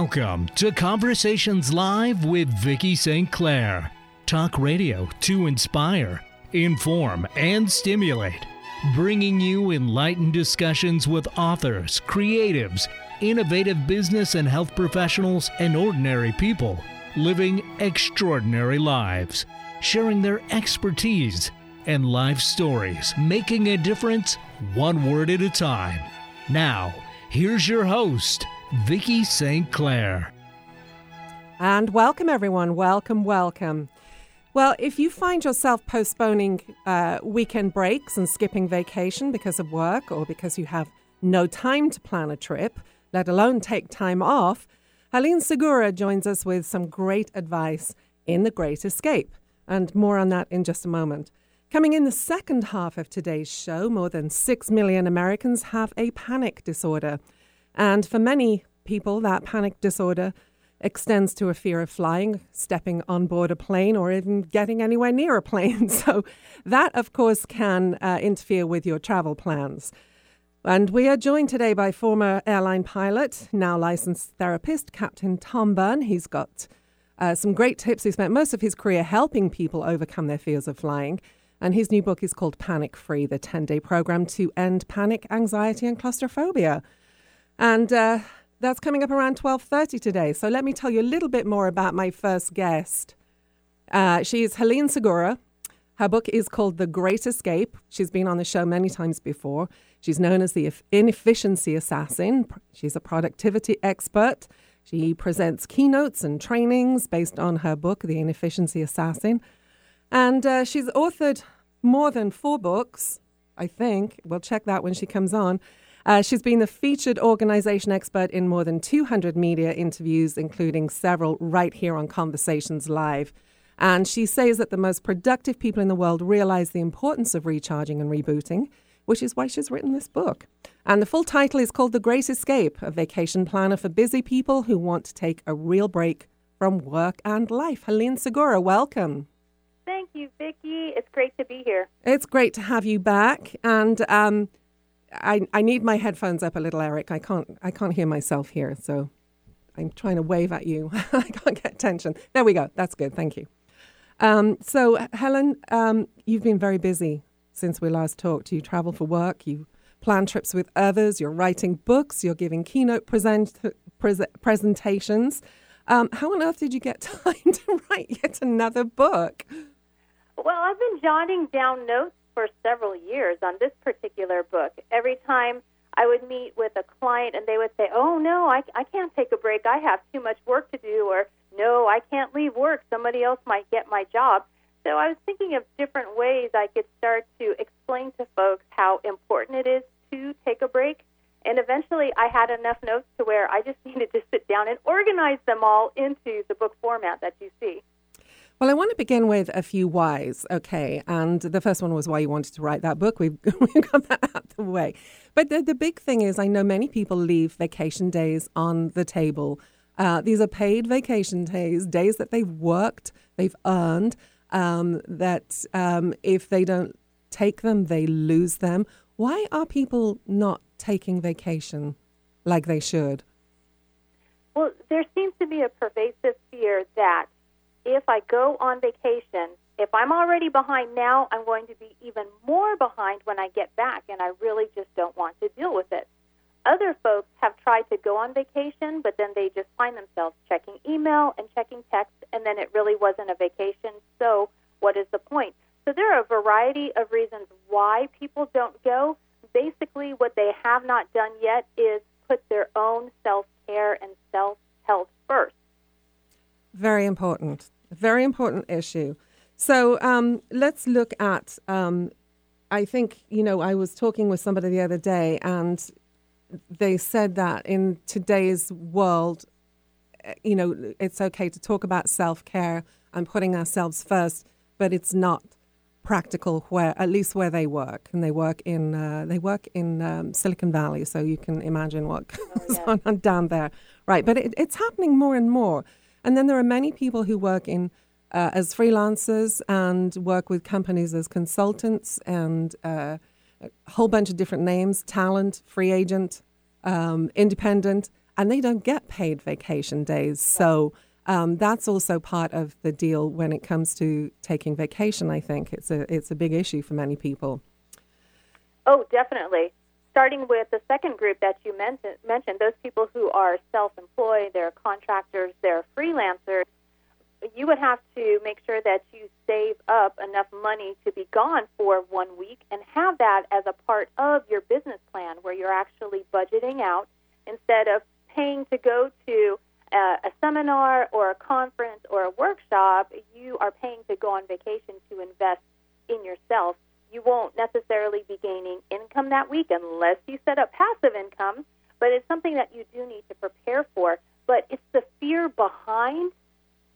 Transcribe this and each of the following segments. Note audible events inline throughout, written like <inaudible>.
Welcome to Conversations Live with Vicki St. Clair. Talk radio to inspire, inform, and stimulate. Bringing you enlightened discussions with authors, creatives, innovative business and health professionals, and ordinary people living extraordinary lives, sharing their expertise and life stories, making a difference one word at a time. Now, here's your host, Vicki St. Clair. And welcome, everyone. Welcome, welcome. Well, if you find yourself postponing uh, weekend breaks and skipping vacation because of work or because you have no time to plan a trip, let alone take time off, Helene Segura joins us with some great advice in The Great Escape. And more on that in just a moment. Coming in the second half of today's show, more than 6 million Americans have a panic disorder. And for many people, that panic disorder extends to a fear of flying, stepping on board a plane, or even getting anywhere near a plane. <laughs> So, that, of course, can uh, interfere with your travel plans. And we are joined today by former airline pilot, now licensed therapist, Captain Tom Bunn. He's got uh, some great tips. He spent most of his career helping people overcome their fears of flying. And his new book is called Panic Free, the 10 day program to end panic, anxiety, and claustrophobia. And uh, that's coming up around 12.30 today. So let me tell you a little bit more about my first guest. Uh, she is Helene Segura. Her book is called The Great Escape. She's been on the show many times before. She's known as the inefficiency assassin. She's a productivity expert. She presents keynotes and trainings based on her book, The Inefficiency Assassin. And uh, she's authored more than four books, I think. We'll check that when she comes on. Uh, she's been the featured organization expert in more than 200 media interviews, including several right here on Conversations Live. And she says that the most productive people in the world realize the importance of recharging and rebooting which is why she's written this book. And the full title is called The Great Escape, a vacation planner for busy people who want to take a real break from work and life. Helene Segura, welcome. Thank you, Vicki. It's great to be here. It's great to have you back. And um, I, I need my headphones up a little, Eric. I can't I can't hear myself here, so I'm trying to wave at you. <laughs> I can't get attention. There we go. That's good. Thank you. Um, so, Helen, um, you've been very busy since we last talked. You travel for work, you plan trips with others, you're writing books, you're giving keynote present, pre- presentations. Um, how on earth did you get <laughs> time to write yet another book? Well, I've been jotting down notes for several years on this particular book. Every time I would meet with a client and they would say, Oh, no, I, I can't take a break. I have too much work to do. Or, No, I can't leave work. Somebody else might get my job. So I was thinking of different ways I could start to explain to folks how important it is to take a break. And eventually I had enough notes to where I just <laughs> needed to sit down and organize them all into the book format that you see. Well, I want to begin with a few whys, okay? And the first one was why you wanted to write that book. We've, <laughs> we've got that out the way. But the, the big thing is, I know many people leave vacation days on the table. Uh, these are paid vacation days, days that they've worked, they've earned um, that um, if they don't take them, they lose them. Why are people not taking vacation like they should? Well, there seems to be a pervasive fear that if I go on vacation, if I'm already behind now, I'm going to be even more behind when I get back, and I really just don't want to deal with it. Other folks have tried to go on vacation, but then they just find themselves checking email and checking text, and then it really wasn't a vacation. So, what is the point? So, there are a variety of reasons why people don't go. Basically, what they have not done yet is put their own self care and self health first. Very important. Very important issue. So, um, let's look at um, I think, you know, I was talking with somebody the other day, and they said that in today's world, eh, you know, it's okay to talk about self care and putting ourselves first, but it's not practical where at least where they work and they work in uh, they work in um, Silicon Valley so you can imagine what goes oh, yeah. on down there right but it, it's happening more and more and then there are many people who work in uh, as freelancers and work with companies as consultants and uh, a whole bunch of different names talent, free agent, um, independent, and they don't get paid vacation days. So um, that's also part of the deal when it comes to taking vacation. I think it's a it's a big issue for many people. Oh, definitely. Starting with the second group that you mentioned, those people who are self-employed, they're contractors, they're freelancers. You would have to make sure that you save up enough money to be gone for one week and have that as a part of your business plan where you're actually budgeting out instead of paying to go to a, a seminar or a conference or a workshop, you are paying to go on vacation to invest in yourself. You won't necessarily be gaining income that week unless you set up passive income, but it's something that you do need to prepare for. But it's the fear behind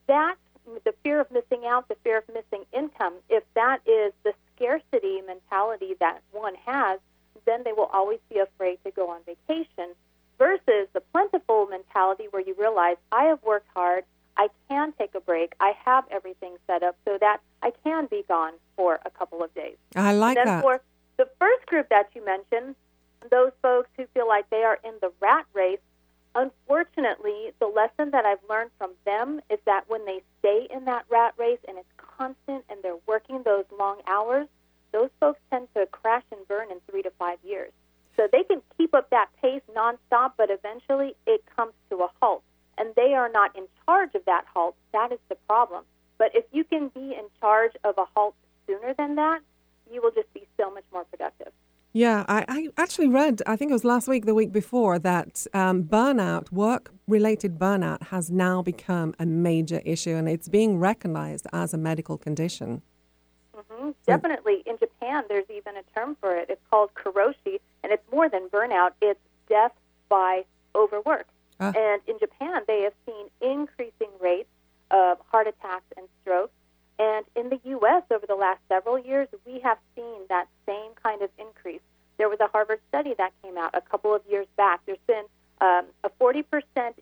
that, the fear of missing out, the fear of missing income. If that is the scarcity mentality that one has, then they will always be afraid to go on vacation versus the plentiful mentality where you realize I have worked hard, I can take a break, I have everything set up so that I can be gone for a couple of days. I like and that. For the first group that you mentioned, those folks who feel like they are in the rat race, unfortunately, the lesson that I've learned from them is that when they stay in that rat race and it's constant and they're working those long hours, those folks tend to crash and burn in three to five years. So they can keep up that pace nonstop, but eventually it comes to a halt. And they are not in charge of that halt. That is the problem. But if you can be in charge of a halt sooner than that, you will just be so much more productive. Yeah, I, I actually read, I think it was last week, the week before, that um, burnout, work related burnout, has now become a major issue and it's being recognized as a medical condition. Mm-hmm. Definitely. In Japan, there's even a term for it. It's called karoshi, and it's more than burnout, it's death by overwork. Ah. And in Japan, they have seen increasing rates of heart attacks and strokes. And in the U.S., over the last several years, we have seen that same kind of increase. There was a Harvard study that came out a couple of years back. There's been um, a 40%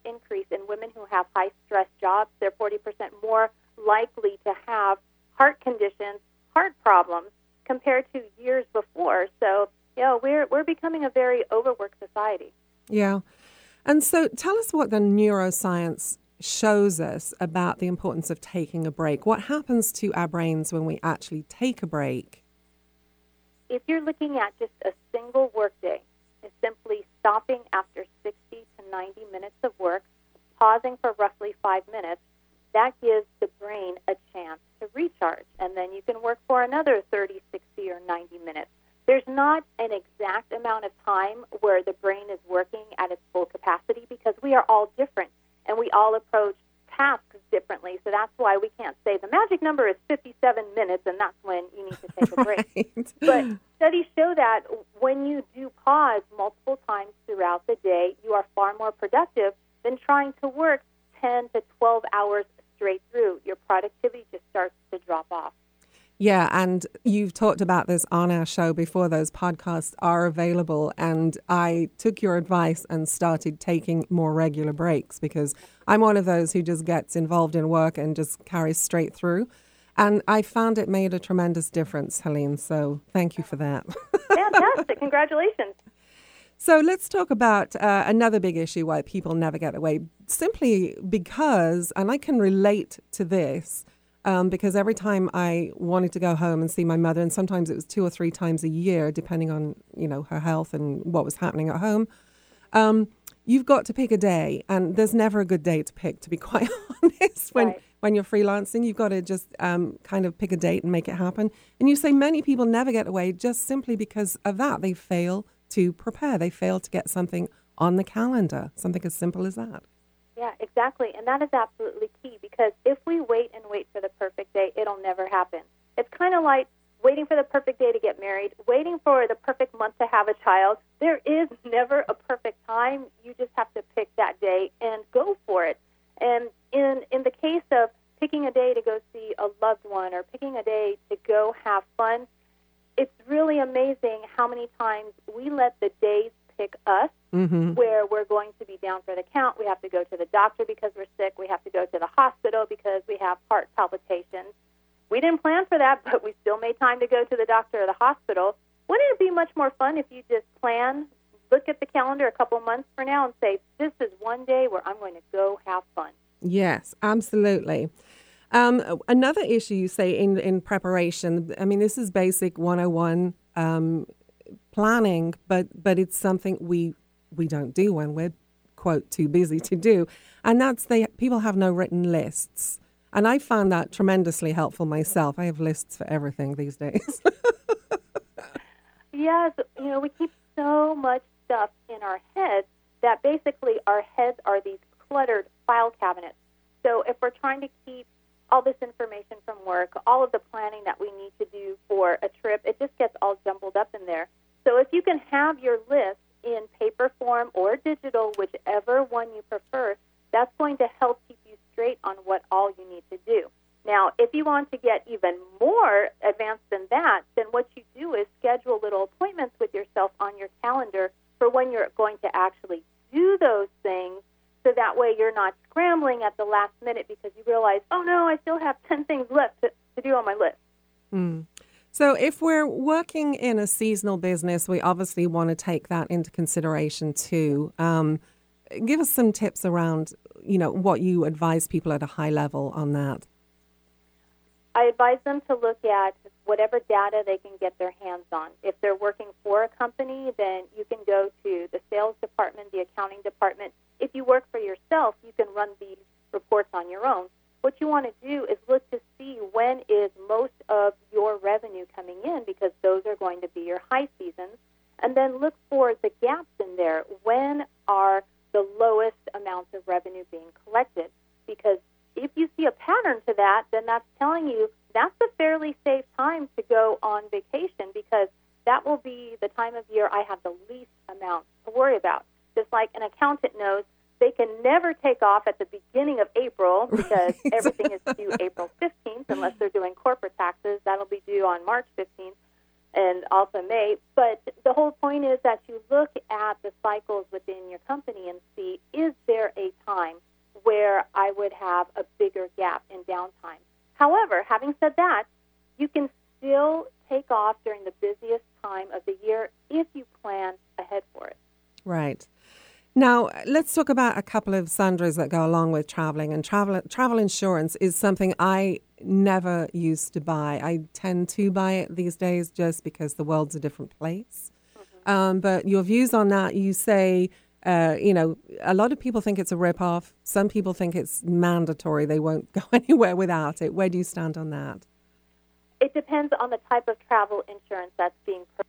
increase in women who have high stress jobs. They're 40% more likely to have heart conditions, heart problems, compared to years before. So, you know, we're, we're becoming a very overworked society. Yeah. And so tell us what the neuroscience shows us about the importance of taking a break. What happens to our brains when we actually take a break? If you're looking at just a single workday, it's simply stopping after 60 to 90 minutes of work, pausing for roughly five minutes, that gives the brain a chance to recharge. And then you can work for another 30, 60, or 90 minutes. There's not an exact amount of time where the brain is working at its full capacity because we are all different and we all approach tasks differently. So that's why we can't say the magic number is 57 minutes and that's when you need to take a break. <laughs> Right. But studies show that when you do pause multiple times throughout the day, you are far more productive than trying to work 10 to 12 hours straight through. Your productivity just starts to drop off. Yeah, and you've talked about this on our show before. Those podcasts are available, and I took your advice and started taking more regular breaks because I'm one of those who just gets involved in work and just carries straight through. And I found it made a tremendous difference, Helene. So thank you for that. Fantastic. <laughs> Congratulations. So let's talk about uh, another big issue why people never get away. Simply because, and I can relate to this, um, because every time I wanted to go home and see my mother, and sometimes it was two or three times a year, depending on you know her health and what was happening at home. Um, you've got to pick a day, and there's never a good day to pick. To be <laughs> quite honest, when Right. when you're freelancing, you've got to just um, kind of pick a date and make it happen. And you say many people never get away just simply because of that. They fail to prepare. They fail to get something on the calendar. Something as simple as that. Yeah, exactly. And that is absolutely key because if we wait and wait for the perfect day, it'll never happen. It's kind of like waiting for the perfect day to get married, waiting for the perfect month to have a child. There is never a perfect time. You just have to pick that day and go for it. And in in the case of picking a day to go see a loved one or picking a day to go have fun, it's really amazing how many times we let the days us Mm-hmm. where we're going to be down for the count. We have to go to the doctor because we're sick. We have to go to the hospital because we have heart palpitations. We didn't plan for that, <laughs> but we still made time to go to the doctor or the hospital. Wouldn't it be much more fun if you just plan, look at the calendar a couple months from now and say, this is one day where I'm going to go have fun. Yes, absolutely. Um, another issue you say in, in preparation, I mean, this is basic 101 um, planning, but, but it's something we, we don't do when we're, quote, too busy to do. And that's they, people have no written lists. And I found that tremendously helpful myself. I have lists for everything these days. <laughs> yes, you know, we keep so much stuff in our heads that basically our heads are these cluttered file cabinets. So if we're trying to keep all this information from work, all of the planning that we need to do for a trip, it just gets all jumbled up in there. So if you can have your list in paper form or digital, whichever one you prefer, that's going to help keep you straight on what all you need to do. Now, if you want to get even more advanced than that, then what you do is schedule little appointments with yourself on your calendar for when you're going to actually do those things so that way you're not scrambling at the last minute because you realize, oh no, I still have <laughs> 10 things left to, to do on my list. Mm. So, if we're working in a seasonal business, we obviously want to take that into consideration too. Um, give us some tips around, you know, what you advise people at a high level on that. I advise them to look at whatever data they can get their hands on. If they're working for a company, then you can go to the sales department, the accounting department. If you work for yourself, you can run these reports on your own. What you want to do is look to see when is most of your revenue coming in because those are going to be your high seasons. And then look for the gaps in there. When are the lowest amounts of revenue being collected? Because if you see a pattern to that, then that's telling you that's a fairly safe time to go on vacation because that will be the time of year I have the least amount to worry about. Just like an accountant knows they can never take off at the beginning of April <laughs> because right. <laughs> everything is due April 15th unless they're doing corporate taxes. That'll be due on March 15th and also May. But the whole point is that you look at the cycles within your company and see is there a time where I would have a bigger gap in downtime. However, having said that, you can still take off during the busiest time of the year if you plan ahead for it. Right. Now, let's talk about a couple of sundries that go along with traveling. And travel, travel insurance is something I never used to buy. I tend to buy it these days just because the world's a different place. Mm-hmm. Um, but your views on that, you say uh, you know, a lot of people think it's a rip-off. Some people think it's mandatory. They won't go <laughs> anywhere without it. Where do you stand on that? It depends on the type of travel insurance that's being purchased.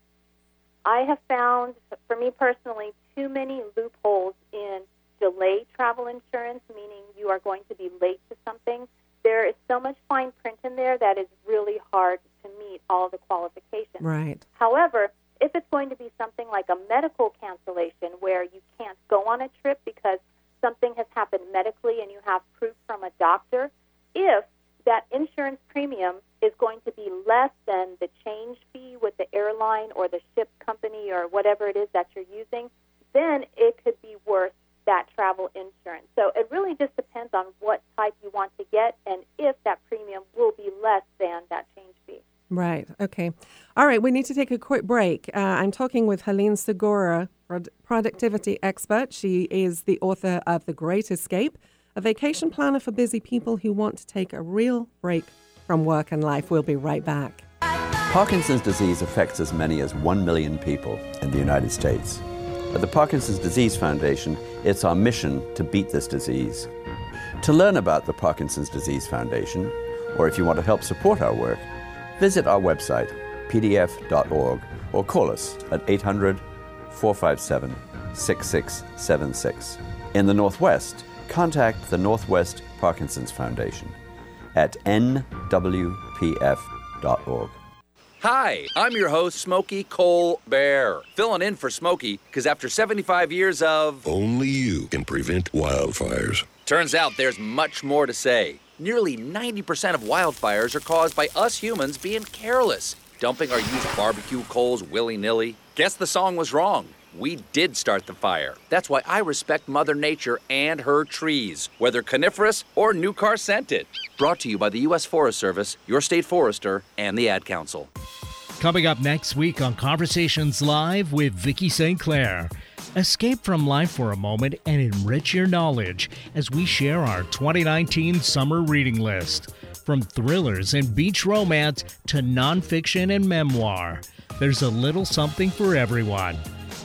I have found, for me personally, too many loopholes in delayed travel insurance, meaning you are going to be late to something. There is so much fine print in there that is really hard to meet all the qualifications. Right. However, if it's going to be something like a medical cancellation where you can't go on a trip because something has happened medically and you have proof from a doctor, if that insurance premium is going to be less than the change fee with the airline or the ship company or whatever it is that you're using, then it could be worth that travel insurance. So it really just depends on what type you want to get and if that premium will be less than that change fee. Right. Okay. All right. We need to take a quick break. Uh, I'm talking with Helene Segura, productivity expert. She is the author of The Great Escape, a vacation planner for busy people who want to take a real break from work and life. We'll be right back. Parkinson's disease affects as many as 1 million people in the United States. At the Parkinson's Disease Foundation, it's our mission to beat this disease. To learn about the Parkinson's Disease Foundation, or if you want to help support our work, Visit our website, pdf.org, or call us at 800 457 6676. In the Northwest, contact the Northwest Parkinson's Foundation at nwpf.org. Hi, I'm your host, Smokey Cole Bear, filling in for Smokey because after 75 years of. Only you can prevent wildfires. Turns out there's much more to say. Nearly 90% of wildfires are caused by us humans being careless, dumping our used barbecue coals willy nilly. Guess the song was wrong. We did start the fire. That's why I respect Mother Nature and her trees, whether coniferous or new car scented. Brought to you by the U.S. Forest Service, your state forester, and the Ad Council. Coming up next week on Conversations Live with Vicki St. Clair. Escape from life for a moment and enrich your knowledge as we share our 2019 summer reading list. From thrillers and beach romance to nonfiction and memoir, there's a little something for everyone.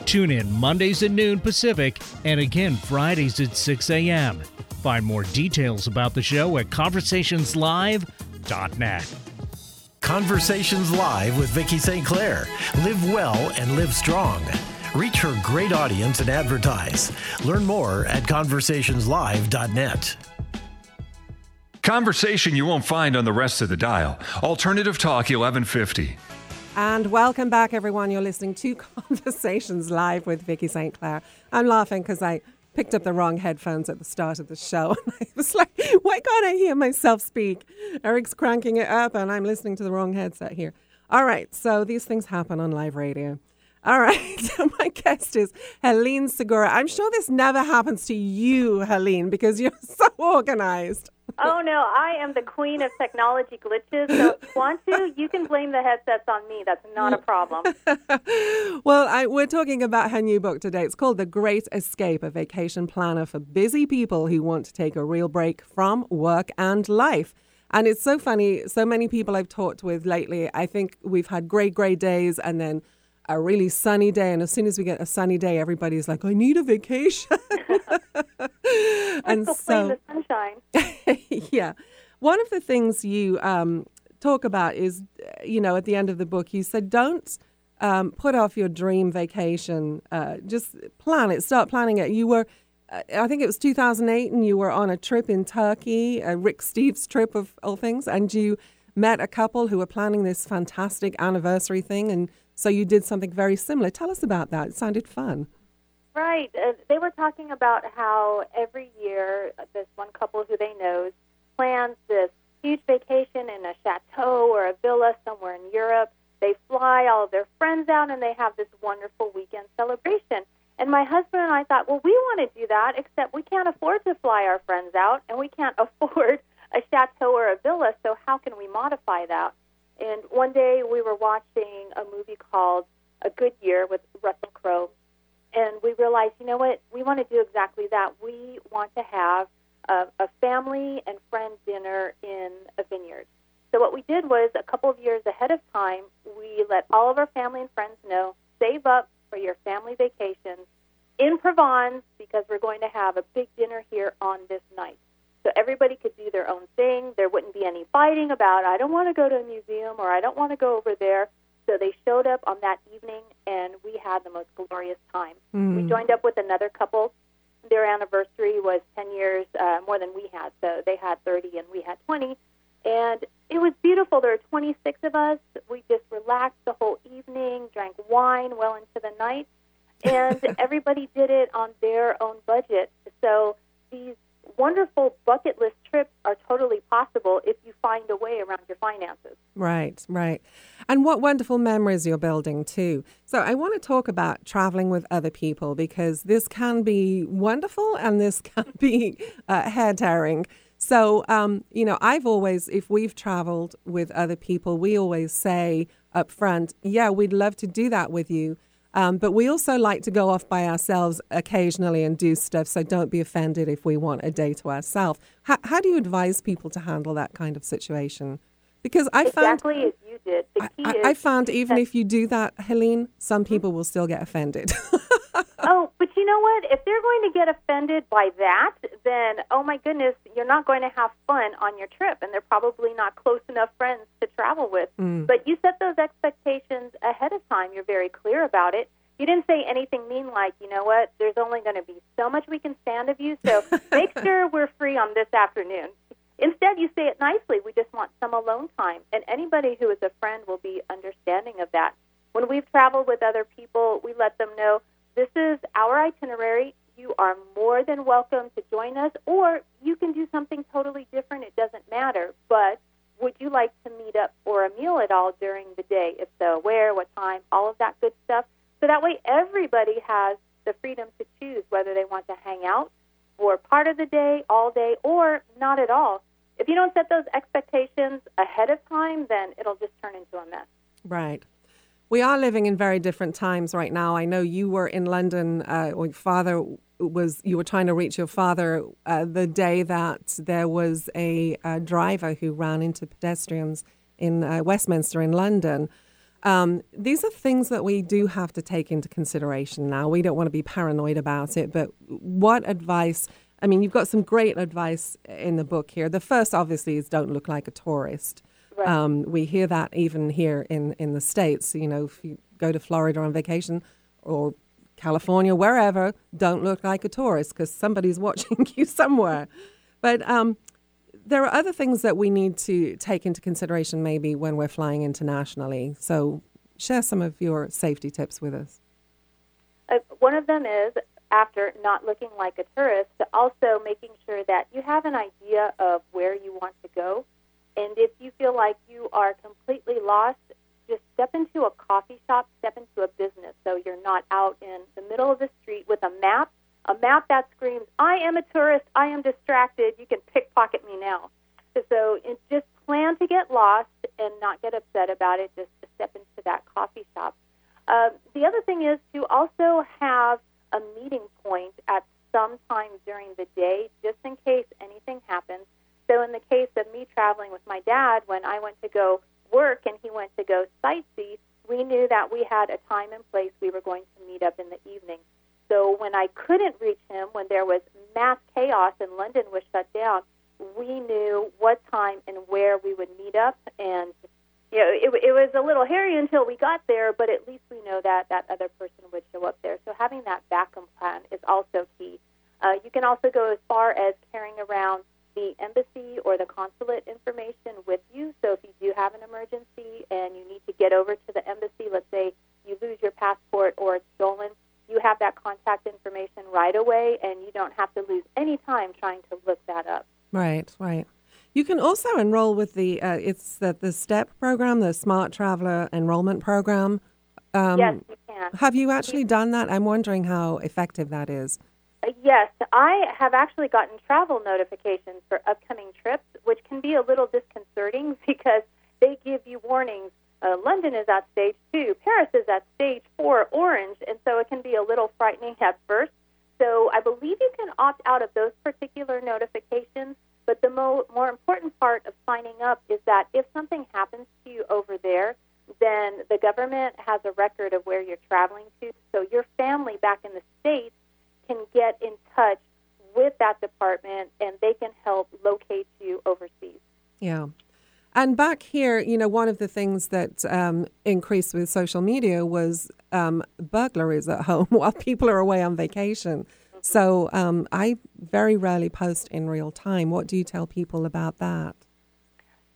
Tune in Mondays at noon Pacific and again Fridays at 6 a.m. Find more details about the show at conversationslive.net. Conversations Live with Vicki St. Clair. Live well and live strong. Reach her great audience and advertise. Learn more at conversationslive.net. Conversation you won't find on the rest of the dial. Alternative Talk 1150. And welcome back, everyone. You're listening to <laughs> Conversations Live with Vicki St. Clair. I'm laughing because I picked up the wrong headphones at the start of the show. <laughs> And I was like, why can't I hear myself speak? Eric's cranking it up, and I'm listening to the wrong headset here. All right, so these things happen on live radio. All <laughs> right, so my guest is Helene Segura. I'm sure this never happens to you, Helene, because you're so organized. Oh no, I am the queen of technology glitches. So if you want to, you can blame the headsets on me. That's not a problem. <laughs> well, I, we're talking about her new book today. It's called The Great Escape, a vacation planner for busy people who want to take a real break from work and life. And it's so funny. So many people I've talked with lately, I think we've had great, great days and then a really sunny day. And as soon as we get a sunny day, everybody's like, I need a vacation. <laughs> and so, the sunshine. <laughs> yeah. One of the things you um, talk about is, you know, at the end of the book, you said, don't um, put off your dream vacation. Uh, just plan it. Start planning it. You were, uh, I think it was 2008, and you were on a trip in Turkey, a Rick Steves trip of all things, and you met a couple who were planning this fantastic anniversary thing, and so you did something very similar. Tell us about that. It sounded fun. Right. Uh, they were talking about how every year uh, this one couple who they know plans this huge vacation in a chateau or a villa somewhere in Europe. They fly all of their friends out and they have this wonderful weekend celebration. And my husband and I thought, well, we want to do that, except we can't afford to fly our friends out and we can't <laughs> afford a chateau or a villa, so how can we modify that? And one day we were watching a movie called A Good Year with Russell Crowe, and we realized, you know what, we want to do exactly that. We want to have a, a family and friend dinner in a vineyard. So what we did was a couple of years ahead of time, we let all of our family and friends know, save up for your family vacation in Provence because we're going to have a big dinner here on this night. So everybody could do their own thing. There wouldn't be any fighting about, I don't want to go to a museum or I don't want to go over there. So they showed up on that evening, and we had the most glorious time. Mm. We joined up with another couple. Their anniversary was 10 years uh, more than we had. So they had 30 and we had 20. And it was beautiful. There were 26 of us. We just relaxed the whole evening, drank wine well into the night, and <laughs> everybody did it on their own budget. So these wonderful bucket list trips are totally possible if you find a way around your finances. Right, right. And what wonderful memories you're building too. So I want to talk about traveling with other people because this can be wonderful and this <laughs> can be uh, hair tearing. So, um, you know, I've always, if we've traveled with other people, we always say up front, yeah, we'd love to do that with you. Um, but we also like to go off by ourselves occasionally and do stuff. So don't be offended if we want a day to ourselves. How, how do you advise people to handle that kind of situation? Because I exactly found as you did. I, is I found even if you do that, Helene, some people will still get offended. <laughs> oh, but you know what? If they're going to get offended by that, then oh my goodness, you're not going to have fun on your trip, and they're probably not close enough friends to travel with. Mm. But you set those expectations ahead of time. You're very clear about it. You didn't say anything mean like, you know what? There's only going to be so much we can stand of you, so <laughs> make sure we're free on this afternoon. Instead, you say it nicely. We just want some alone time. And anybody who is a friend will be understanding of that. When we've traveled with other people, we let them know this is our itinerary. You are more than welcome to join us, or you can do something totally different. It doesn't matter. But would you like to meet up for a meal at all during the day? If so, where, what time, all of that good stuff. So that way, everybody has the freedom to choose whether they want to hang out for part of the day, all day, or not at all if you don't set those expectations ahead of time, then it'll just turn into a mess. Right. We are living in very different times right now. I know you were in London, uh, or your father was, you were trying to reach your father uh, the day that there was a, a, driver who ran into pedestrians in uh, Westminster in London. Um, these are things that we do have to take into consideration now. We don't want to be paranoid about it, but what advice? I mean, you've got some great advice in the book here. The first, obviously, is don't look like a tourist. Right. Um, we hear that even here in, in the States. You know, if you go to Florida on vacation or California, wherever, don't look like a tourist because somebody's <laughs> watching you somewhere. But um, there are other things that we need to take into consideration maybe when we're flying internationally. So, share some of your safety tips with us. Uh, one of them is after not looking like a tourist, also making sure that you have an idea of where you want to go. And if you feel like you are completely lost, just step into a coffee shop, step into a business so you're not out in the middle of the street with a map, a map that screams, I am a tourist, I am distracted, you can pickpocket me now. So just plan to get lost and not get upset about it, just step into that coffee shop. Uh, the other thing is to also have a meeting point at some time during the day, just in case anything happens. So, in the case of me traveling with my dad, when I went to go work and he went to go sightsee, we knew that we had a time and place we were going to meet up in the evening. So when I couldn't reach him, when there was mass chaos and London was shut down, we knew what time and where we would meet up. And you know, it, it was a little hairy until we got there, but at least we know that that other person would show up there. So having that backup plan is also key. Uh, you can also go as far as carrying around the embassy or the consulate information with you. So if you do have an emergency and you need to get over to the embassy, let's say you lose your passport or it's stolen, you have that contact information right away and you don't have to lose any time trying to look that up. Right, right. You can also enroll with the uh, it's the, the STEP program, the Smart Traveler Enrollment Program. Um, yes, you can. Have you actually done that? I'm wondering how effective that is. Yes, I have actually gotten travel notifications for upcoming trips, which can be a little disconcerting <laughs> because they give you warnings. Uh, London is at stage two, Paris is at stage four, orange, and so it can be a little frightening at first. So I believe you can opt out of those particular notifications. But the mo- more important part of signing up is that if something happens to you over there, then the government has a record of where you're traveling to. So your family back in the States can get in touch with that department and they can help locate you overseas. Yeah. And back here, you know, one of the things that um, increased with social media was um, burglaries at home <laughs> while people are away on vacation. Mm-hmm. So um, I very rarely post in real time. What do you tell people about that?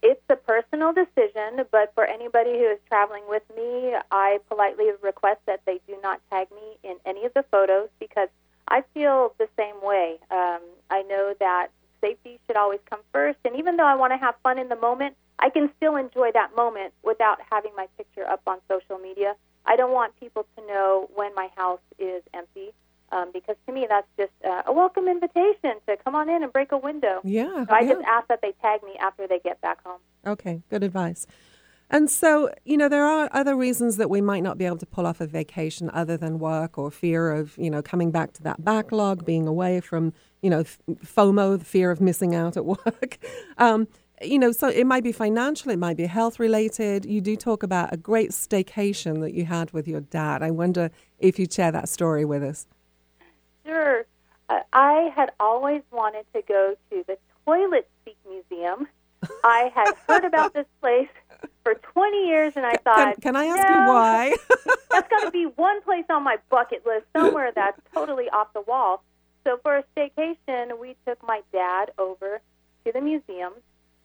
It's a personal decision, but for anybody who is traveling with me, I politely request that they do not tag me in any of the photos because I feel the same way. Um, I know that safety should always come first, and even though I want to have fun in the moment, I can still enjoy that moment without having my picture up on social media. I don't want people to know when my house is empty. Um, because to me that's just uh, a welcome invitation to come on in and break a window. Yeah. So I yeah. just ask that they tag me after they get back home. Okay, good advice. And so, you know, there are other reasons that we might not be able to pull off a vacation other than work or fear of, you know, coming back to that backlog, being away from, you know, FOMO, the fear of missing out at <laughs> work. um, you know, so it might be financial, it might be health related. You do talk about a great staycation that you had with your dad. I wonder if you'd share that story with us. Sure. Uh, I had always wanted to go to the Toilet Seat Museum. <laughs> I had heard about this place <laughs> for 20 years, and I thought, can, can I ask no, you why? <laughs> that's got to be one place on my bucket list somewhere <laughs> that's totally off the wall. So for a staycation, we took my dad over to the museum.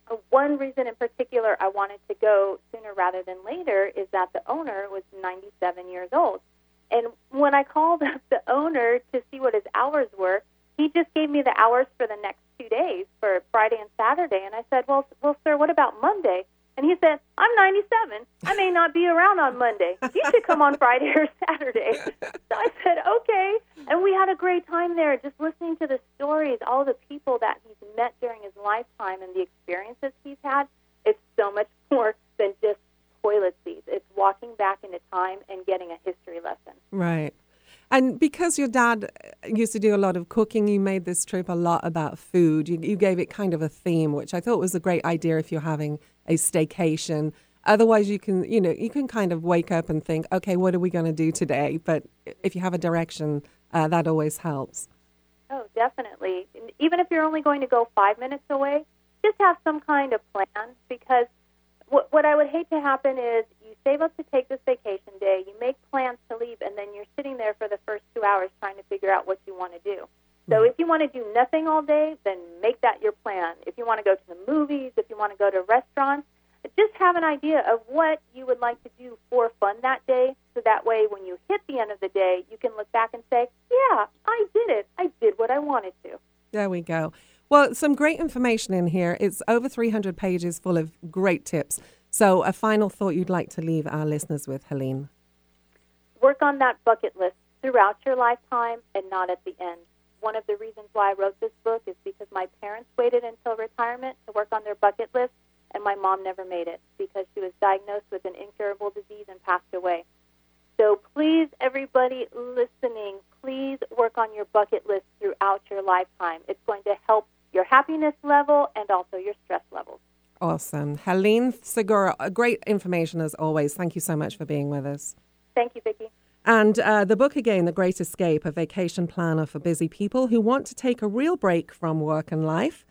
Uh, one reason in particular I wanted to go sooner rather than later is that the owner was 97 years old. And when I called up the owner to see what his hours were, he just gave me the hours for the next two days for Friday and Saturday. And I said, "Well, well, sir, what about Monday?" And he said, I'm 97. I may not be around on Monday. You should come on Friday or Saturday. So I said, okay. And we had a great time there just listening to the stories, all the people that he's met during his lifetime and the experiences he's had. It's so much more than just toilet seats. It's walking back into time and getting a history lesson. Right. And because your dad used to do a lot of cooking, you made this trip a lot about food. You, you gave it kind of a theme, which I thought was a great idea if you're having a staycation. Otherwise, you can, you know, you can kind of wake up and think, okay, what are we going to do today? But if you have a direction, uh, that always helps. Oh, definitely. Even if you're only going to go five minutes away, just have some kind of plan because what, what I would hate to happen is you save up to take this vacation day, you make plans to leave, and then you're sitting there for the first two hours trying to figure out what you want to do. So hmm. if you want to do nothing all day, then make that your plan. If you want to go to the movies, if you want to go to restaurants, just have an idea of what you would like to do for fun that day. So that way, when you hit the end of the day, you can look back and say, yeah, I did it. I did what I wanted to. There we go. Well, some great information in here. It's over 300 pages full of great tips. So, a final thought you'd like to leave our listeners with, Helene? Work on that bucket list throughout your lifetime and not at the end. One of the reasons why I wrote this book is because my parents waited until retirement to work on their bucket list, and my mom never made it because she was diagnosed with an incurable disease and passed away. So please, everybody listening, please work on your bucket list throughout your lifetime. It's going to help your happiness level and also your stress levels. Awesome. Helene Segura, great information as always. Thank you so much for being with us. Thank you, Vicki. And uh, the book again, The Great Escape, a vacation planner for busy people who want to take a real break from work and life.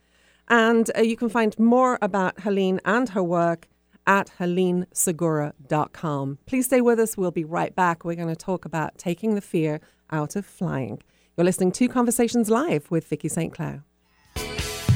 And uh, you can find more about Helene and her work at helenesegura.com. Please stay with us. We'll be right back. We're going to talk about taking the fear out of flying. You're listening to Conversations Live with Vicki St. Clair.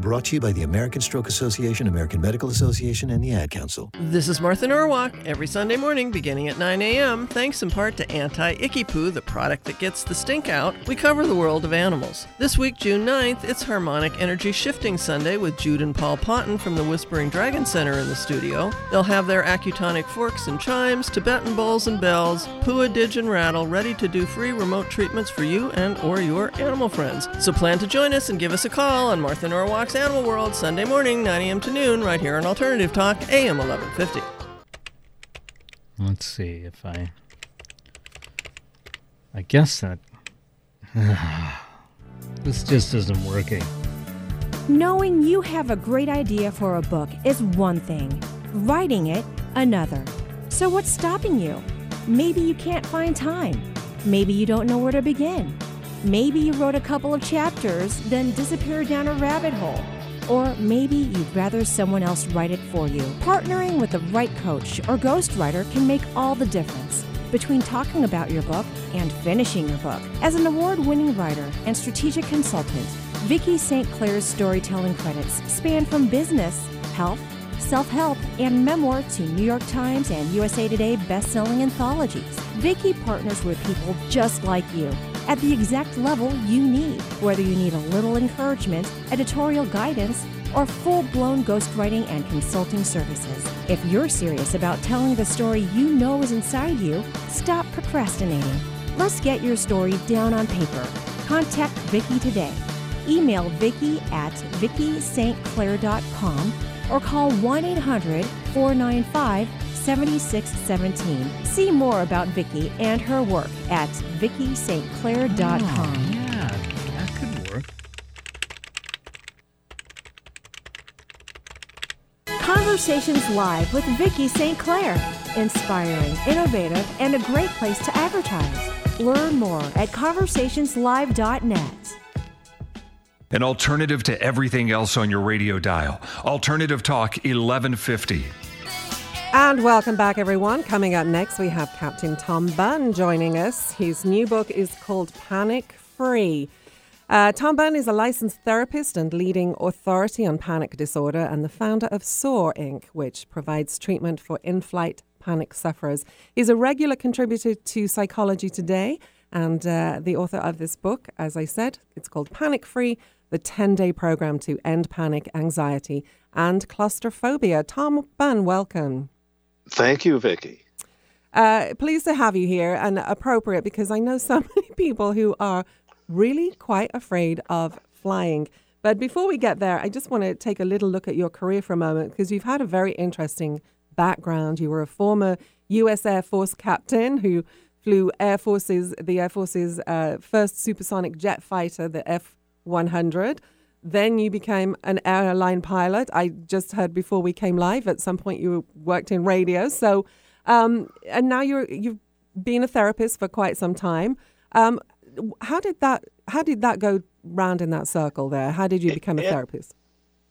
Brought to you by the American Stroke Association, American Medical Association, and the Ad Council. This is Martha Norwalk every Sunday morning beginning at 9 a.m. Thanks in part to Anti Icky Poo, the product that gets the stink out. We cover the world of animals. This week, June 9th, it's Harmonic Energy Shifting Sunday with Jude and Paul Ponton from the Whispering Dragon Center in the studio. They'll have their acutonic forks and chimes, Tibetan bowls and bells, Pua Didge and Rattle ready to do free remote treatments for you and or your animal friends. So plan to join us and give us a call on Martha Norwalk Animal World Sunday morning, 9 a.m. to noon, right here on Alternative Talk, AM 1150. Let's see if I. I guess that. <sighs> this just isn't working. Knowing you have a great idea for a book is one thing, writing it, another. So, what's stopping you? Maybe you can't find time. Maybe you don't know where to begin. Maybe you wrote a couple of chapters, then disappeared down a rabbit hole. Or maybe you'd rather someone else write it for you. Partnering with the right coach or ghostwriter can make all the difference between talking about your book and finishing your book. As an award winning writer and strategic consultant, Vicki St. Clair's storytelling credits span from business, health, self help, and memoir to New York Times and USA Today best-selling anthologies. Vicki partners with people just like you at the exact level you need, whether you need a little encouragement, editorial guidance, or full-blown ghostwriting and consulting services. If you're serious about telling the story you know is inside you, stop procrastinating. Let's get your story down on paper. Contact Vicki today. Email Vicki at VickiSt.Clair.com or call 1 800 495 7617. See more about Vicki and her work at VickiSt.Clair.com. Oh, yeah, that could work. Conversations Live with Vicki St. Clair. Inspiring, innovative, and a great place to advertise. Learn more at conversationslive.net. An alternative to everything else on your radio dial. Alternative Talk 1150. And welcome back, everyone. Coming up next, we have Captain Tom Bunn joining us. His new book is called Panic Free. Uh, Tom Bunn is a licensed therapist and leading authority on panic disorder and the founder of SOAR Inc., which provides treatment for in flight panic sufferers. He's a regular contributor to Psychology Today And uh, the author of this book, as I said, it's called Panic Free The 10 Day Program to End Panic, Anxiety, and Claustrophobia. Tom Bunn, welcome. Thank you, Vicki. Uh, pleased to have you here and appropriate because I know so <laughs> many people who are really quite afraid of flying. But before we get there, I just want to take a little look at your career for a moment because you've had a very interesting background. You were a former U.S. Air Force captain who flew Air Force's the Air Force's uh, first supersonic jet fighter, the F 100. Then you became an airline pilot. I just heard before we came live. At some point, you worked in radio. So, um, and now you're you've been a therapist for quite some time. Um, how did that How did that go round in that circle there? How did you become a it, therapist?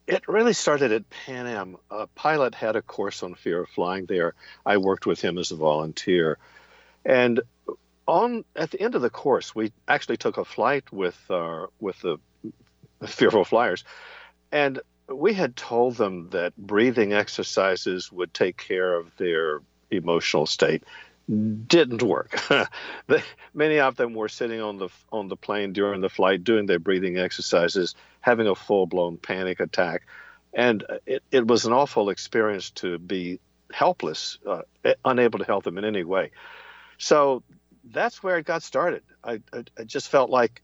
It really started at Pan Am. A pilot had a course on fear of flying there. I worked with him as a volunteer, and on at the end of the course, we actually took a flight with uh, with the <laughs> fearful flyers, and we had told them that breathing exercises would take care of their emotional state. Didn't work. <laughs> many of them were sitting on the on the plane during the flight, doing their breathing exercises, having a full blown panic attack, and it, it was an awful experience to be helpless, uh, unable to help them in any way. So that's where it got started. I, I, I just felt like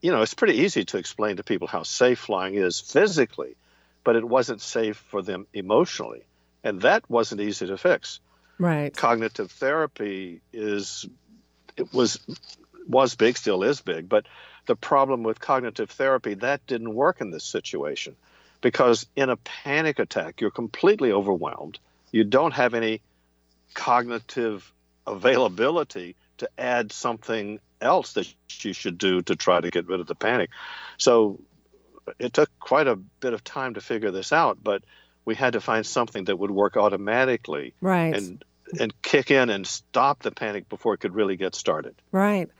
you know, it's pretty easy to explain to people how safe flying is physically, but it wasn't safe for them emotionally. And that wasn't easy to fix. Right. Cognitive therapy is, it was, was big, still is big, but the problem with cognitive therapy, that didn't work in this situation because in a panic attack, you're completely overwhelmed. You don't have any cognitive availability to add something else that you should do to try to get rid of the panic. So it took quite a bit of time to figure this out, but we had to find something that would work automatically right. and and kick in and stop the panic before it could really get started. Right.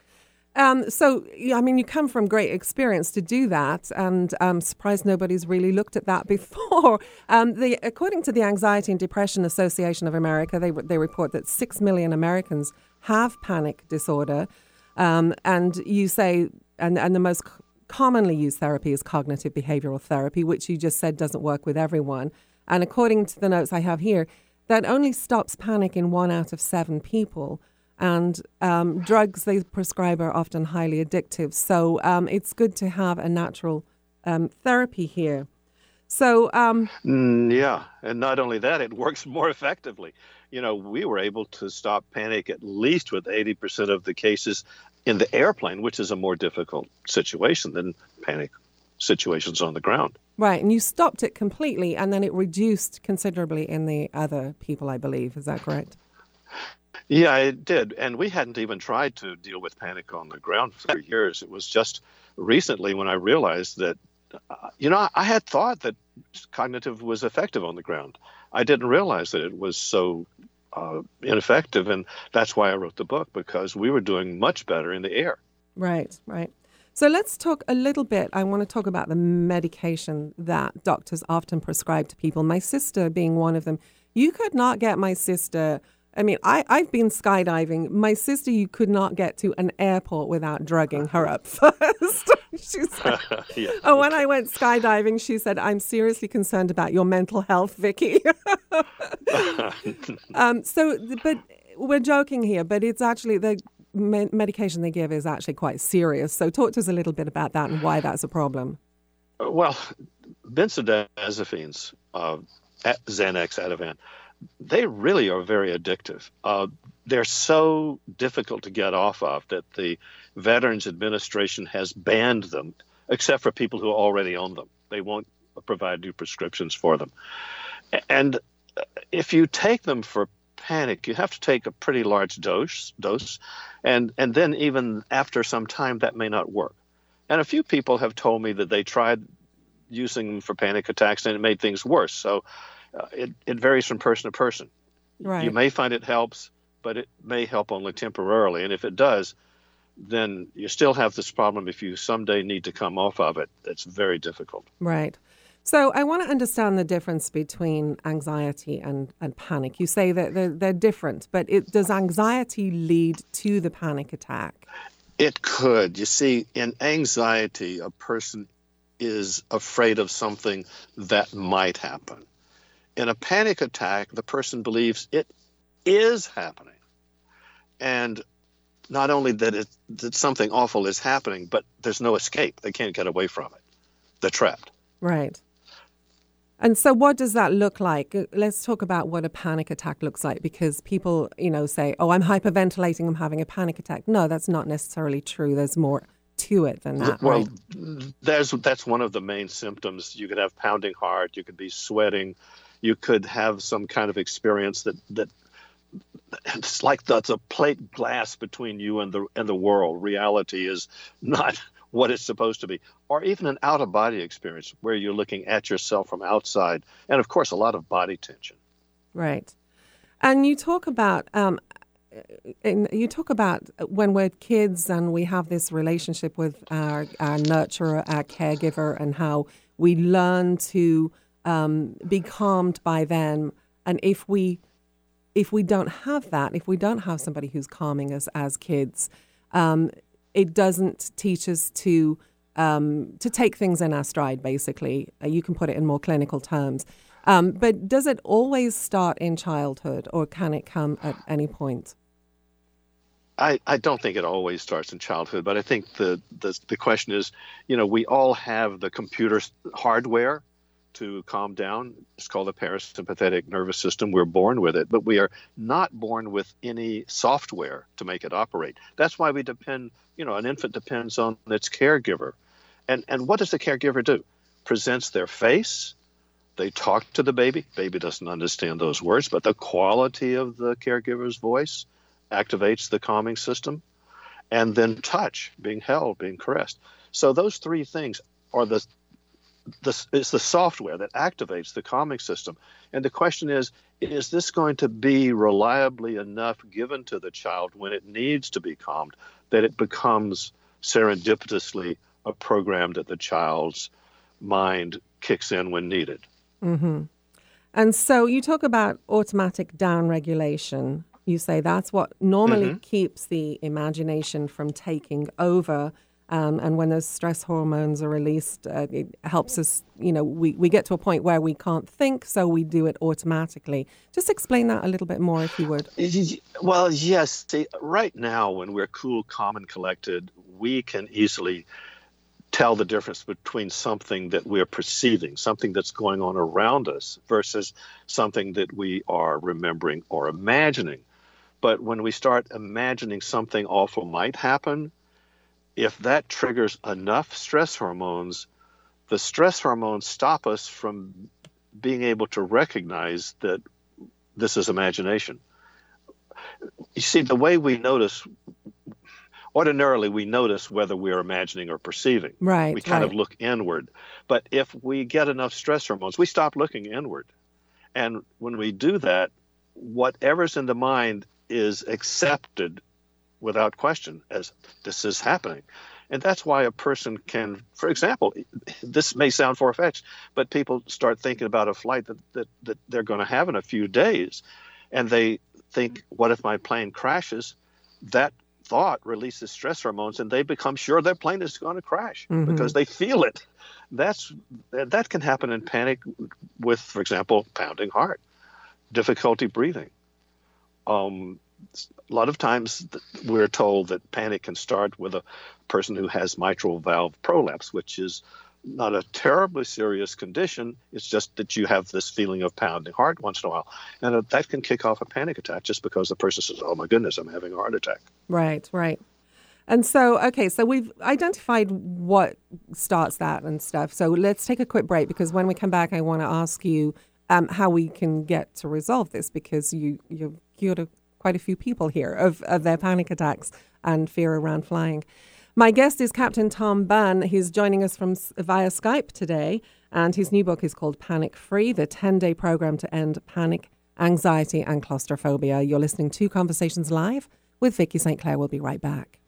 Um, so, I mean, you come from great experience to do that, and I'm um, surprised nobody's really looked at that <laughs> before. Um, the, according to the Anxiety and Depression Association of America, they, they report that 6 million Americans have panic disorder. Um, and you say, and, and the most commonly used therapy is cognitive behavioral therapy, which you just said doesn't work with everyone. And according to the notes I have here, that only stops panic in one out of seven people. And um, drugs they prescribe are often highly addictive. So um, it's good to have a natural um, therapy here. So, um, mm, yeah. And not only that, it works <laughs> more effectively. You know, we were able to stop panic at least with 80% of the cases in the airplane, which is a more difficult situation than panic situations on the ground. Right, and you stopped it completely, and then it reduced considerably in the other people, I believe. Is that correct? Yeah, it did. And we hadn't even tried to deal with panic on the ground for years. It was just recently when I realized that, uh, you know, I had thought that cognitive was effective on the ground. I didn't realize that it was so uh, ineffective. And that's why I wrote the book, because we were doing much better in the air. Right, right. So let's talk a little bit. I want to talk about the medication that doctors often prescribe to people. My sister being one of them. You could not get my sister. I mean, I, I've been skydiving. My sister, you could not get to an airport without drugging her up <laughs> first. <laughs> She's like, <laughs> yeah. And when I went skydiving, she said, I'm seriously concerned about your mental health, Vicki. um, so, but we're joking here, but it's actually the me- medication they give is actually quite serious. So, talk to us a little bit about that and why that's a problem. Well, benzodiazepines, uh, Xanax, Ativan, they really are very addictive. Uh, they're so difficult to get off of that the Veterans Administration has banned them, except for people who already own them. They won't provide new prescriptions for them. And if you take them for panic, you have to take a pretty large dose, dose, and and then even after some time, that may not work. And a few people have told me that they tried using them for panic attacks and it made things worse. So uh, it it varies from person to person. Right. You may find it helps, but it may help only temporarily. And if it does, then you still have this problem if you someday need to come off of it. It's very difficult. Right. So I want to understand the difference between anxiety and, and panic. You say that they're, they're different, but it, does anxiety lead to the panic attack? It could. You see, in anxiety, a person is afraid of something that might happen. In a panic attack, the person believes it is happening. And not only that, it, that something awful is happening, but there's no escape. They can't get away from it. They're trapped. Right. And so, what does that look like? Let's talk about what a panic attack looks like because people, you know, say, oh, I'm hyperventilating, I'm having a panic attack. No, that's not necessarily true. There's more to it than that. Well, right? there's, that's one of the main symptoms. You could have pounding heart, you could be sweating, you could have some kind of experience that, that it's like that's a plate glass between you and the and the world. Reality is not <laughs> what it's supposed to be, or even an out of body experience where you're looking at yourself from outside, and of course, a lot of body tension. Right, and you talk about. Um, and you talk about when we're kids and we have this relationship with our, our nurturer, our caregiver, and how we learn to um, be calmed by them. And if we if we don't have that, if we don't have somebody who's calming us as kids, um, it doesn't teach us to um, to take things in our stride. Basically, uh, you can put it in more clinical terms. Um, but does it always start in childhood, or can it come at any point? I, I don't think it always starts in childhood, but I think the, the the question is, you know, we all have the computer hardware to calm down. It's called the parasympathetic nervous system. We're born with it, but we are not born with any software to make it operate. That's why we depend, you know, an infant depends on its caregiver. And and what does the caregiver do? Presents their face. They talk to the baby. Baby doesn't understand those words, but the quality of the caregiver's voice activates the calming system. And then touch, being held, being caressed. So those three things are the the, it's the software that activates the calming system. And the question is is this going to be reliably enough given to the child when it needs to be calmed that it becomes serendipitously a program that the child's mind kicks in when needed? Mm-hmm. And so you talk about automatic down regulation. You say that's what normally mm-hmm. keeps the imagination from taking over um, and when those stress hormones are released, uh, it helps us, you know, we, we get to a point where we can't think, so we do it automatically. Just explain that a little bit more, if you would. Well, yes. Right now, when we're cool, calm, and collected, we can easily tell the difference between something that we're perceiving, something that's going on around us, versus something that we are remembering or imagining. But when we start imagining something awful might happen, if that triggers enough stress hormones, the stress hormones stop us from being able to recognize that this is imagination. You see, the way we notice, ordinarily we notice whether we're imagining or perceiving. Right. We kind right. of look inward. But if we get enough stress hormones, we stop looking inward. And when we do that, whatever's in the mind is accepted without question as this is happening. And that's why a person can, for example, this may sound far fetched, but people start thinking about a flight that, that, that they're going to have in a few days. And they think, what if my plane crashes? That thought releases stress hormones and they become sure their plane is going to crash mm-hmm. because they feel it. That's that can happen in panic with, for example, pounding heart, difficulty breathing. Um, a lot of times we're told that panic can start with a person who has mitral valve prolapse, which is not a terribly serious condition. It's just that you have this feeling of pounding heart once in a while. And that can kick off a panic attack just because the person says, oh my goodness, I'm having a heart attack. Right, right. And so, okay, so we've identified what starts that and stuff. So let's take a quick break because when we come back, I want to ask you um, how we can get to resolve this because you, you, you're quite a few people here of, of their panic attacks and fear around flying. My guest is Captain Tom Bunn. He's joining us from via Skype today, and his new book is called Panic Free: The 10-Day Program to End Panic, Anxiety, and Claustrophobia. You're listening to Conversations Live with Vicki St. Clair. We'll be right back.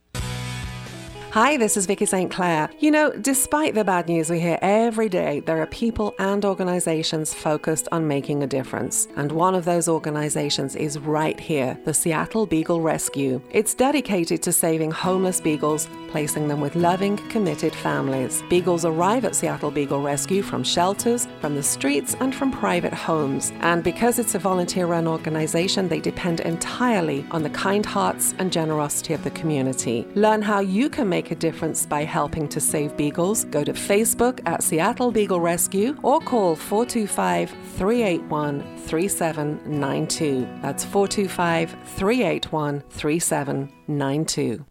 Hi, this is Vicki St. Clair. You know, despite the bad news we hear every day, there are people and organizations focused on making a difference. And one of those organizations is right here, the Seattle Beagle Rescue. It's dedicated to saving homeless beagles, placing them with loving, committed families. Beagles arrive at Seattle Beagle Rescue from shelters, from the streets, and from private homes. And because it's a volunteer run organization, they depend entirely on the kind hearts and generosity of the community. Learn how you can make a difference by helping to save beagles. Go to Facebook at Seattle Beagle Rescue or call 425 381 3792. That's 425 381 3792.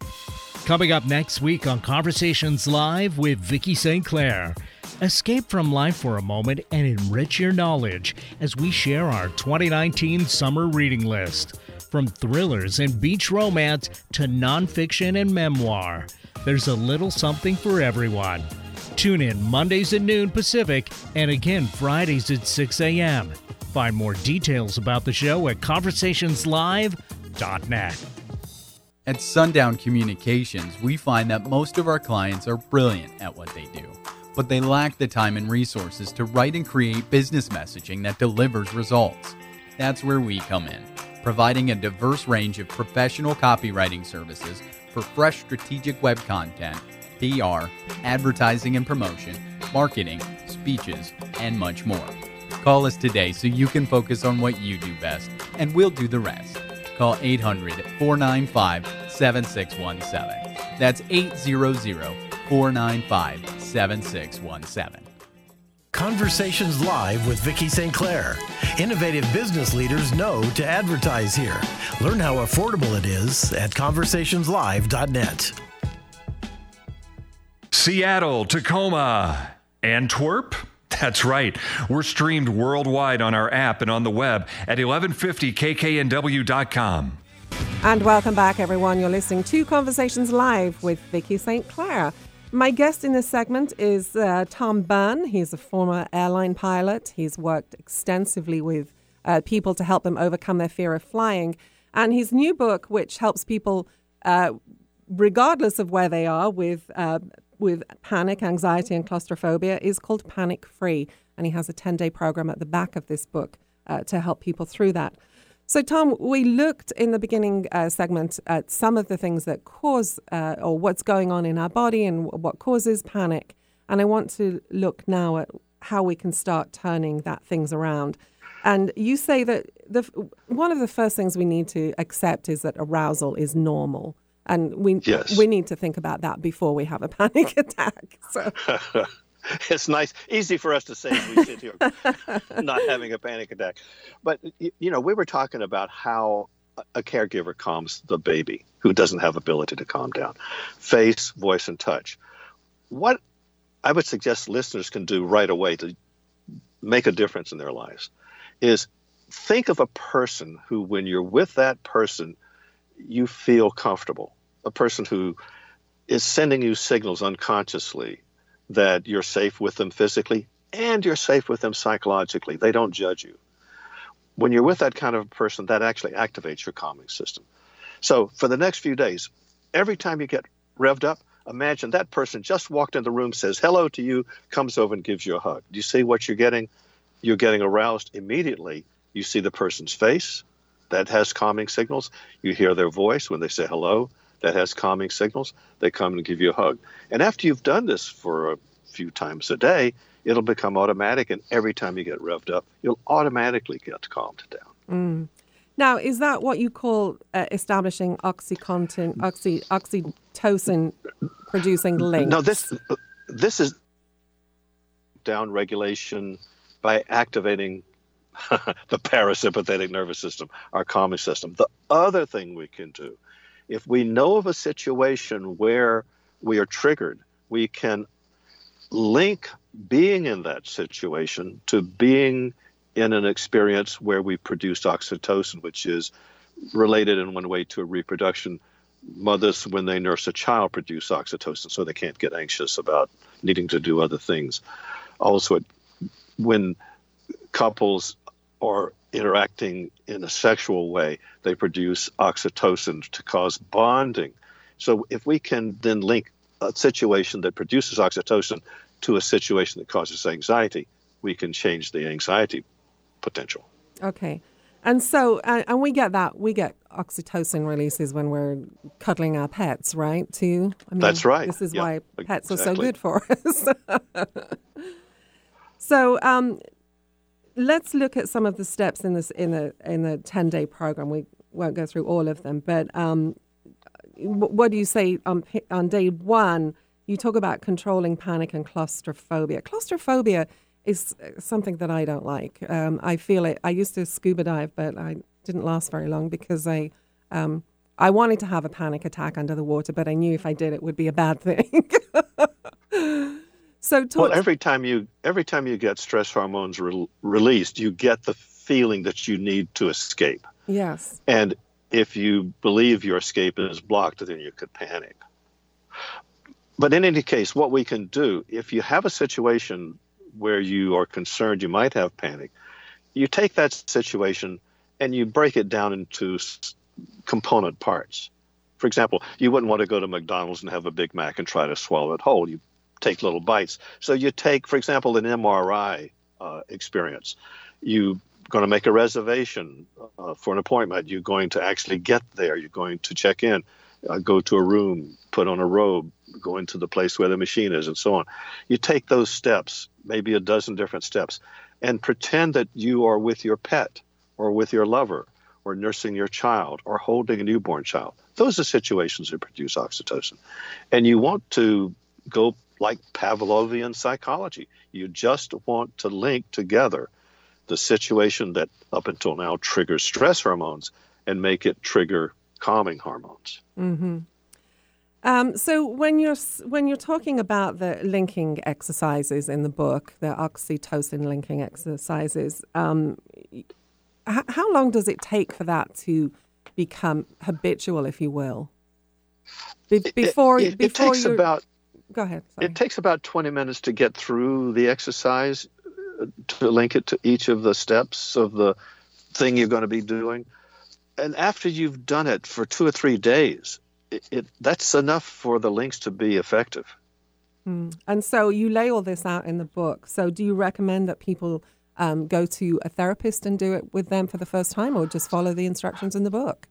Coming up next week on Conversations Live with Vicki St. Clair. Escape from life for a moment and enrich your knowledge as we share our 2019 summer reading list. From thrillers and beach romance to nonfiction and memoir, there's a little something for everyone. Tune in Mondays at noon Pacific and again Fridays at 6 a.m. Find more details about the show at conversationslive.net. At Sundown Communications, we find that most of our clients are brilliant at what they do, but they lack the time and resources to write and create business messaging that delivers results. That's where we come in, providing a diverse range of professional copywriting services for fresh strategic web content, PR, advertising and promotion, marketing, speeches, and much more. Call us today so you can focus on what you do best, and we'll do the rest. Call 800 495 7617. That's 800 495 7617. Conversations Live with Vicki St. Clair. Innovative business leaders know to advertise here. Learn how affordable it is at conversationslive.net. Seattle, Tacoma, Antwerp. That's right. We're streamed worldwide on our app and on the web at 1150kknw.com. And welcome back, everyone. You're listening to Conversations Live with Vicki St. Clair. My guest in this segment is uh, Tom Bunn. He's a former airline pilot. He's worked extensively with uh, people to help them overcome their fear of flying. And his new book, which helps people, uh, regardless of where they are, with uh, with panic, anxiety, and claustrophobia, is called Panic Free. And he has a 10 day program at the back of this book uh, to help people through that. So, Tom, we looked in the beginning uh, segment at some of the things that cause uh, or what's going on in our body and what causes panic. And I want to look now at how we can start turning that things around. And you say that the one of the first things we need to accept is that arousal is normal, and we yes. we need to think about that before we have a <laughs> panic attack. So. <laughs> <laughs> it's nice, easy for us to say as we sit here <laughs> not having a panic attack. But, you know, we were talking about how a caregiver calms the baby who doesn't have ability to calm down face, voice, and touch. What I would suggest listeners can do right away to make a difference in their lives is think of a person who, when you're with that person, you feel comfortable. A person who is sending you signals unconsciously that you're safe with them physically and you're safe with them psychologically. They don't judge you. When you're with that kind of person, that actually activates your calming system. So for the next few days, every time you get revved up, imagine that person just walked in the room, says hello to you, comes over and gives you a hug. Do you see what you're getting? You're getting aroused immediately. You see the person's face, that has calming signals. You hear their voice when they say hello that has calming signals, they come and give you a hug. And after you've done this for a few times a day, it'll become automatic. And every time you get revved up, you'll automatically get calmed down. Mm. Now, is that what you call uh, establishing oxycontin, oxy, oxytocin producing links? No, this this is down regulation by activating <laughs> the parasympathetic nervous system, our calming system. The other thing we can do if we know of a situation where we are triggered, we can link being in that situation to being in an experience where we produce oxytocin, which is related in one way to reproduction. Mothers, when they nurse a child, produce oxytocin so they can't get anxious about needing to do other things. Also, when couples are interacting in a sexual way, they produce oxytocin to cause bonding. So if we can then link a situation that produces oxytocin to a situation that causes anxiety, we can change the anxiety potential. Okay. And so, uh, and we get that, we get oxytocin releases when we're cuddling our pets, right? Too. I mean, That's right. This is yeah, why pets exactly. are so good for <laughs> us. so, um, let's look at some of the steps in this in the in the ten day program. We won't go through all of them, but um, what do you say on on day one? You talk about controlling panic and claustrophobia. Claustrophobia is something that I don't like. Um, I feel it. I used to scuba dive, but I didn't last very long because I um, I wanted to have a panic attack under the water, but I knew if I did, it would be a bad thing. <laughs> so, well, every time you every time you get stress hormones re- released, you get the feeling that you need to escape. Yes. And if you believe your escape is blocked, then you could panic. But in any case, what we can do, if you have a situation where you are concerned you might have panic, you take that situation and you break it down into component parts. For example, you wouldn't want to go to McDonald's and have a Big Mac and try to swallow it whole. You take little bites. So you take, for example, an MRI uh, experience. You're going to make a reservation uh, for an appointment. You're going to actually get there. You're going to check in, uh, go to a room, put on a robe, go into the place where the machine is, and so on. You take those steps, maybe a dozen different steps, and pretend that you are with your pet or with your lover or nursing your child or holding a newborn child. Those are situations that produce oxytocin. And you want to go like Pavlovian psychology. You just want to link together the situation that up until now triggers stress hormones and make it trigger calming hormones. Mm-hmm. Um, so when you're when you're talking about the linking exercises in the book, the oxytocin linking exercises, um, h- how long does it take for that to become habitual, if you will? Be- before it, it, before takes about go ahead. It takes about twenty minutes to get through the exercise uh, to link it to each of the steps of the thing you're going to be doing, and after you've done it for two or three days it, it, that's enough for the links to be effective. Hmm. And so you lay all this out in the book. So do you recommend that people um, go to a therapist and do it with them for the first time, or just follow the instructions in the book?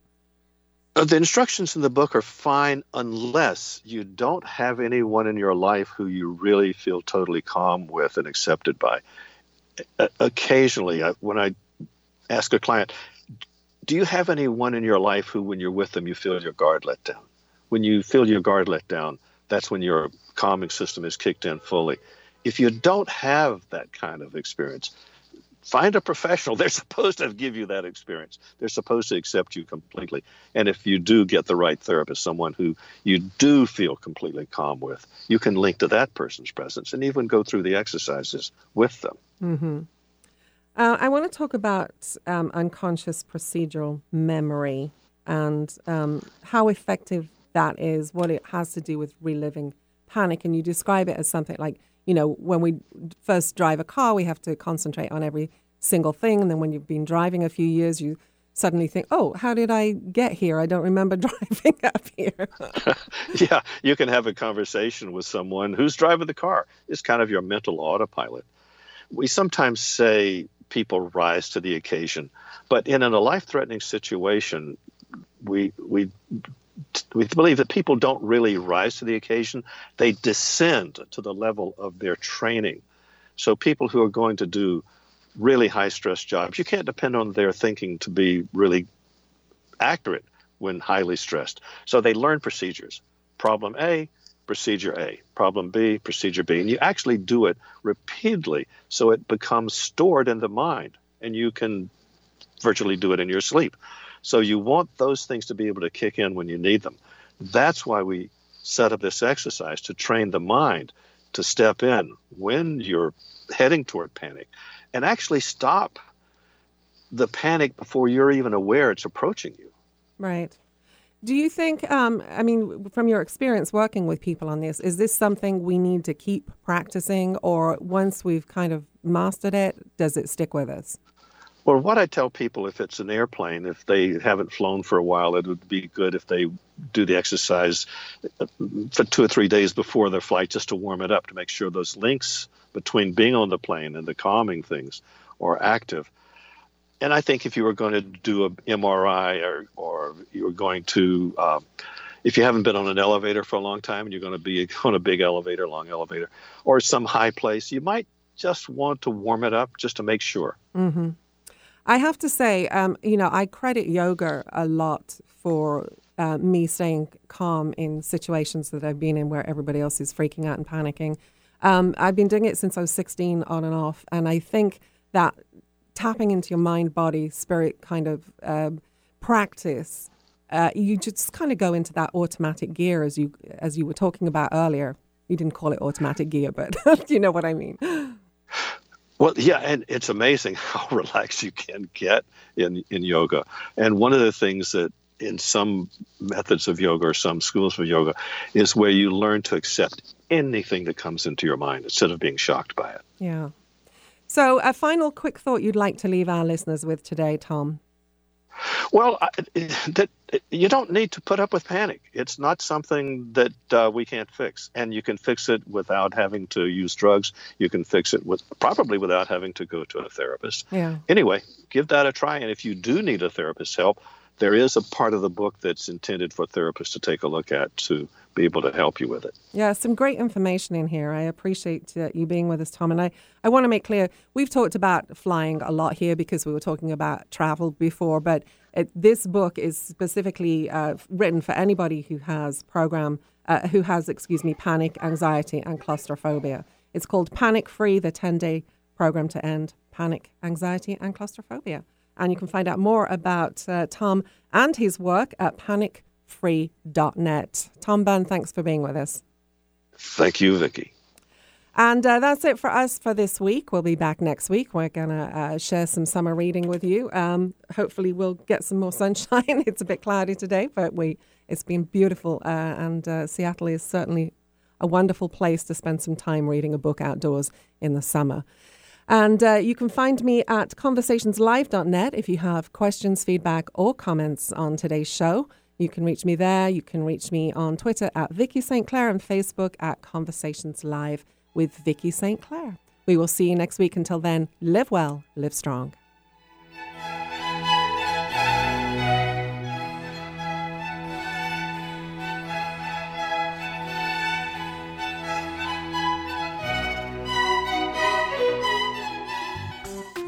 The instructions in the book are fine unless you don't have anyone in your life who you really feel totally calm with and accepted by. Occasionally, when I ask a client, do you have anyone in your life who, when you're with them, you feel your guard let down? When you feel your guard let down, that's when your calming system is kicked in fully. If you don't have that kind of experience, find a professional. <laughs> They're supposed to give you that experience. They're supposed to accept you completely. And if you do get the right therapist, someone who you do feel completely calm with, you can link to that person's presence and even go through the exercises with them. Mm-hmm. Uh, I want to talk about um, unconscious procedural memory and um, how effective that is, what it has to do with reliving panic. And you describe it as something like, you know, when we first drive a car, we have to concentrate on every single thing. And then when you've been driving a few years, you suddenly think, oh, how did I get here? I don't remember <laughs> driving up here. <laughs> yeah, you can have a conversation with someone who's driving the car. It's kind of your mental autopilot. We sometimes say people rise to the occasion. But in a life-threatening situation, we we we believe that people don't really rise to the occasion; they descend to the level of their training. So people who are going to do really high stress jobs, you can't depend on their thinking to be really accurate when highly stressed. So they learn procedures. Problem A, procedure A, problem B, procedure B. And you actually do it repeatedly so it becomes stored in the mind and you can virtually do it in your sleep. So you want those things to be able to kick in when you need them. That's why we set up this exercise to train the mind to step in when you're heading toward panic and actually stop the panic before you're even aware it's approaching you. Right. Do you think, um, I mean, from your experience working with people on this, is this something we need to keep practicing, or once we've kind of mastered it, does it stick with us? Well, what I tell people if it's an airplane, if they haven't flown for a while, it would be good if they do the exercise uh, for two or three days before their flight just to warm it up to make sure those links between being on the plane and the calming things are active. And I think if you were going to do a MRI or, or you were going to, uh, if you haven't been on an elevator for a long time and you're going to be on a big elevator, long elevator, or some high place, you might just want to warm it up just to make sure. Mm-hmm. I have to say, um, you know, I credit yoga a lot for uh, me staying calm in situations that I've been in where everybody else is freaking out and panicking. Um, I've been doing it since I was 16 on and off. And I think that tapping into your mind, body, spirit kind of uh, practice, uh, you just kind of go into that automatic gear as you as you were talking about earlier. You didn't call it automatic gear, but <laughs> you know what I mean. Well, yeah, and it's amazing <laughs> how relaxed you can get in in yoga. And one of the things that in some methods of yoga or some schools of yoga is where you learn to accept anything that comes into your mind instead of being shocked by it. Yeah. So, a final quick thought you'd like to leave our listeners with today, Tom? Well, I, that you don't need to put up with panic. It's not something that uh, we can't fix, and you can fix it without having to use drugs. You can fix it with probably without having to go to a therapist. Yeah. Anyway, give that a try, and if you do need a therapist's help, there is a part of the book that's intended for therapists to take a look at to be able to help you with it. Yeah, some great information in here. I appreciate uh, you being with us, Tom. And I, I want to make clear we've talked about flying a lot here because we were talking about travel before, but it, this book is specifically uh, written for anybody who has program, uh, who has, excuse me, panic, anxiety, and claustrophobia. It's called Panic Free, the 10 day program to end panic, anxiety, and claustrophobia. And you can find out more about uh, Tom and his work at panicfree.net. Tom Bunn, thanks for being with us. Thank you, Vicki. And uh, that's it for us for this week. We'll be back next week. We're going to uh, share some summer reading with you. Um, hopefully, we'll get some more <laughs> sunshine. it's a bit cloudy today, but we it's been beautiful. Uh, and uh, Seattle is certainly a wonderful place to spend some time reading a book outdoors in the summer. And uh, you can find me at conversationslive.net if you have questions, feedback, or comments on today's show. You can reach me there. You can reach me on Twitter at Vicki St. Clair and Facebook at Conversations Live with Vicki St. Clair. We will see you next week. Until then, live well, live strong.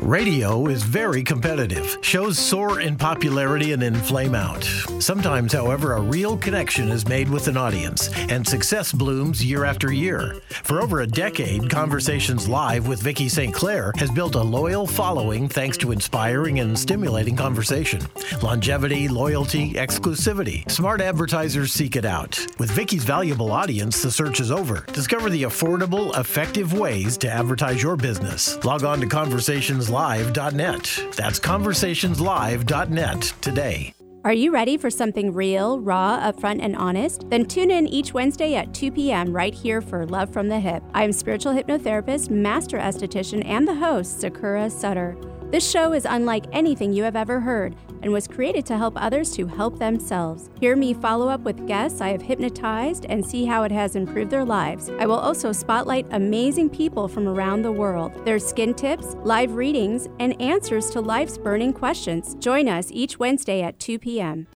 Radio is very competitive. Shows soar in popularity and then flame out. Sometimes, however, a real connection is made with an audience, and success blooms year after year. For over a decade, Conversations Live with Vicki St. Clair has built a loyal following thanks to inspiring and stimulating conversation. Longevity, loyalty, exclusivity. Smart advertisers seek it out. With Vicki's valuable audience, the search is over. Discover the affordable, effective ways to advertise your business. Log on to Conversations conversationslive.net. That's conversationslive.net today. Are you ready for something real, raw, upfront, and honest? Then tune in each Wednesday at 2 p.m. right here for Love from the Hip. I am spiritual hypnotherapist, master esthetician, and the host, Sakura Sutter. This show is unlike anything you have ever heard and was created to help others to help themselves. Hear me follow up with guests I have hypnotized and see how it has improved their lives. I will also spotlight amazing people from around the world, their skin tips, live readings, and answers to life's burning questions. Join us each Wednesday at 2 p.m.